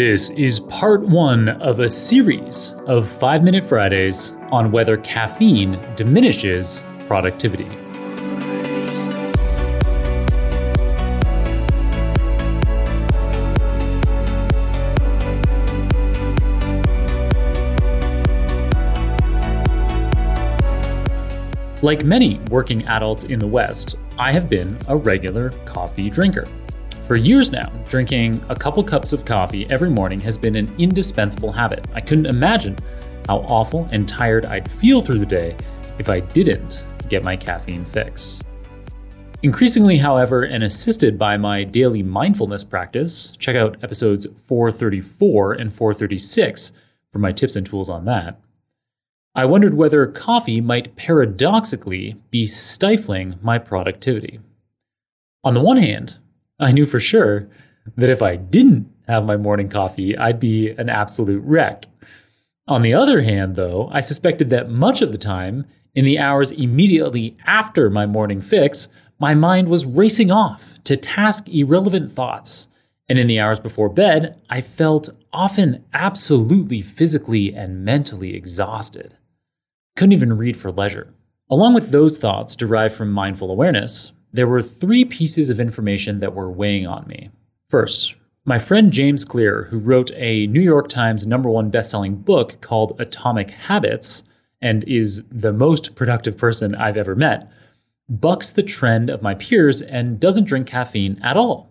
This is part one of a series of 5 Minute Fridays on whether caffeine diminishes productivity. Like many working adults in the West, I have been a regular coffee drinker. For years now, drinking a couple cups of coffee every morning has been an indispensable habit. I couldn't imagine how awful and tired I'd feel through the day if I didn't get my caffeine fix. Increasingly, however, and assisted by my daily mindfulness practice, check out episodes 434 and 436 for my tips and tools on that. I wondered whether coffee might paradoxically be stifling my productivity. On the one hand, I knew for sure that if I didn't have my morning coffee, I'd be an absolute wreck. On the other hand, though, I suspected that much of the time, in the hours immediately after my morning fix, my mind was racing off to task irrelevant thoughts. And in the hours before bed, I felt often absolutely physically and mentally exhausted. Couldn't even read for leisure. Along with those thoughts derived from mindful awareness, there were three pieces of information that were weighing on me. First, my friend James Clear, who wrote a New York Times number one best-selling book called Atomic Habits and is the most productive person I've ever met, bucks the trend of my peers and doesn't drink caffeine at all.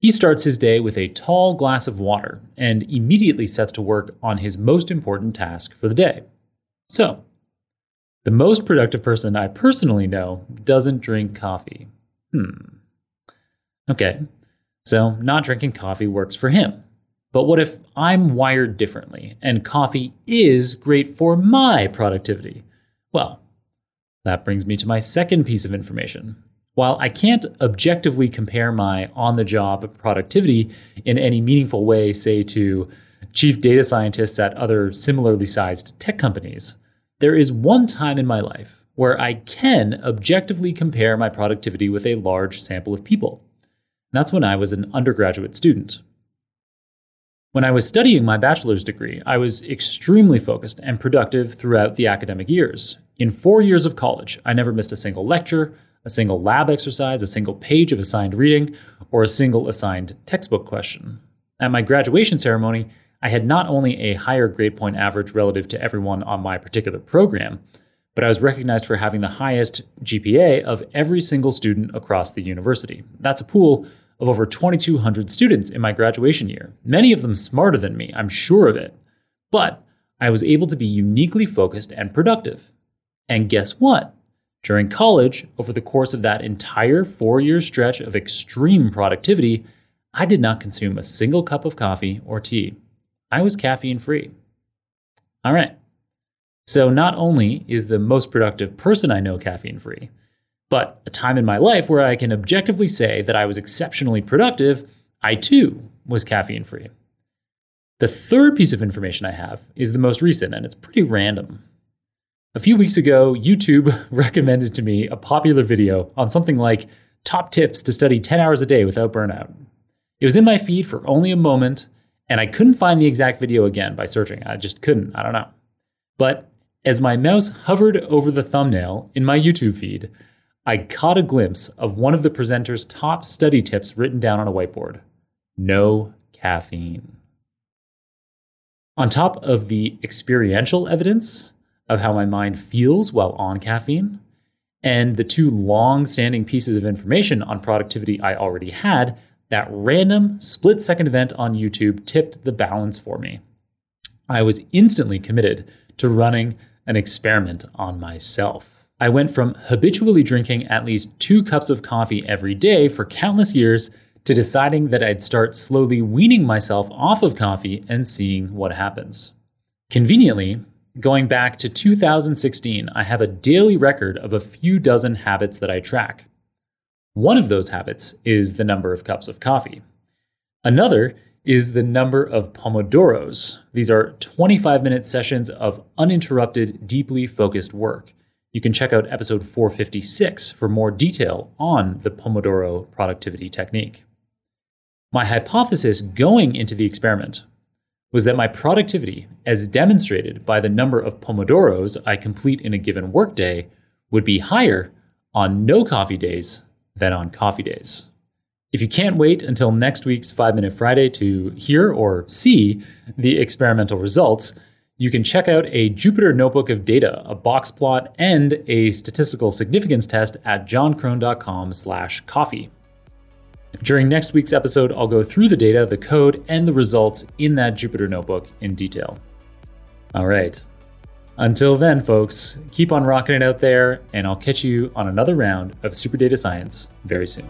He starts his day with a tall glass of water and immediately sets to work on his most important task for the day. So, the most productive person I personally know doesn't drink coffee. Hmm. Okay, so not drinking coffee works for him. But what if I'm wired differently and coffee is great for my productivity? Well, that brings me to my second piece of information. While I can't objectively compare my on the job productivity in any meaningful way, say to chief data scientists at other similarly sized tech companies, there is one time in my life where I can objectively compare my productivity with a large sample of people. And that's when I was an undergraduate student. When I was studying my bachelor's degree, I was extremely focused and productive throughout the academic years. In four years of college, I never missed a single lecture, a single lab exercise, a single page of assigned reading, or a single assigned textbook question. At my graduation ceremony, I had not only a higher grade point average relative to everyone on my particular program, but I was recognized for having the highest GPA of every single student across the university. That's a pool of over 2,200 students in my graduation year, many of them smarter than me, I'm sure of it. But I was able to be uniquely focused and productive. And guess what? During college, over the course of that entire four year stretch of extreme productivity, I did not consume a single cup of coffee or tea. I was caffeine free. All right. So not only is the most productive person I know caffeine free, but a time in my life where I can objectively say that I was exceptionally productive, I too was caffeine free. The third piece of information I have is the most recent, and it's pretty random. A few weeks ago, YouTube recommended to me a popular video on something like top tips to study 10 hours a day without burnout. It was in my feed for only a moment, and I couldn't find the exact video again by searching. I just couldn't. I don't know. But as my mouse hovered over the thumbnail in my YouTube feed, I caught a glimpse of one of the presenter's top study tips written down on a whiteboard no caffeine. On top of the experiential evidence of how my mind feels while on caffeine, and the two long standing pieces of information on productivity I already had, that random split second event on YouTube tipped the balance for me. I was instantly committed to running an experiment on myself. I went from habitually drinking at least two cups of coffee every day for countless years to deciding that I'd start slowly weaning myself off of coffee and seeing what happens. Conveniently, going back to 2016, I have a daily record of a few dozen habits that I track. One of those habits is the number of cups of coffee. Another is the number of Pomodoros. These are 25 minute sessions of uninterrupted, deeply focused work. You can check out episode 456 for more detail on the Pomodoro productivity technique. My hypothesis going into the experiment was that my productivity, as demonstrated by the number of Pomodoros I complete in a given workday, would be higher on no coffee days than on coffee days. If you can't wait until next week's 5 Minute Friday to hear or see the experimental results, you can check out a Jupyter notebook of data, a box plot, and a statistical significance test at jonkrohn.com slash coffee. During next week's episode, I'll go through the data, the code, and the results in that Jupyter notebook in detail. All right. Until then, folks, keep on rocking it out there, and I'll catch you on another round of Super Data Science very soon.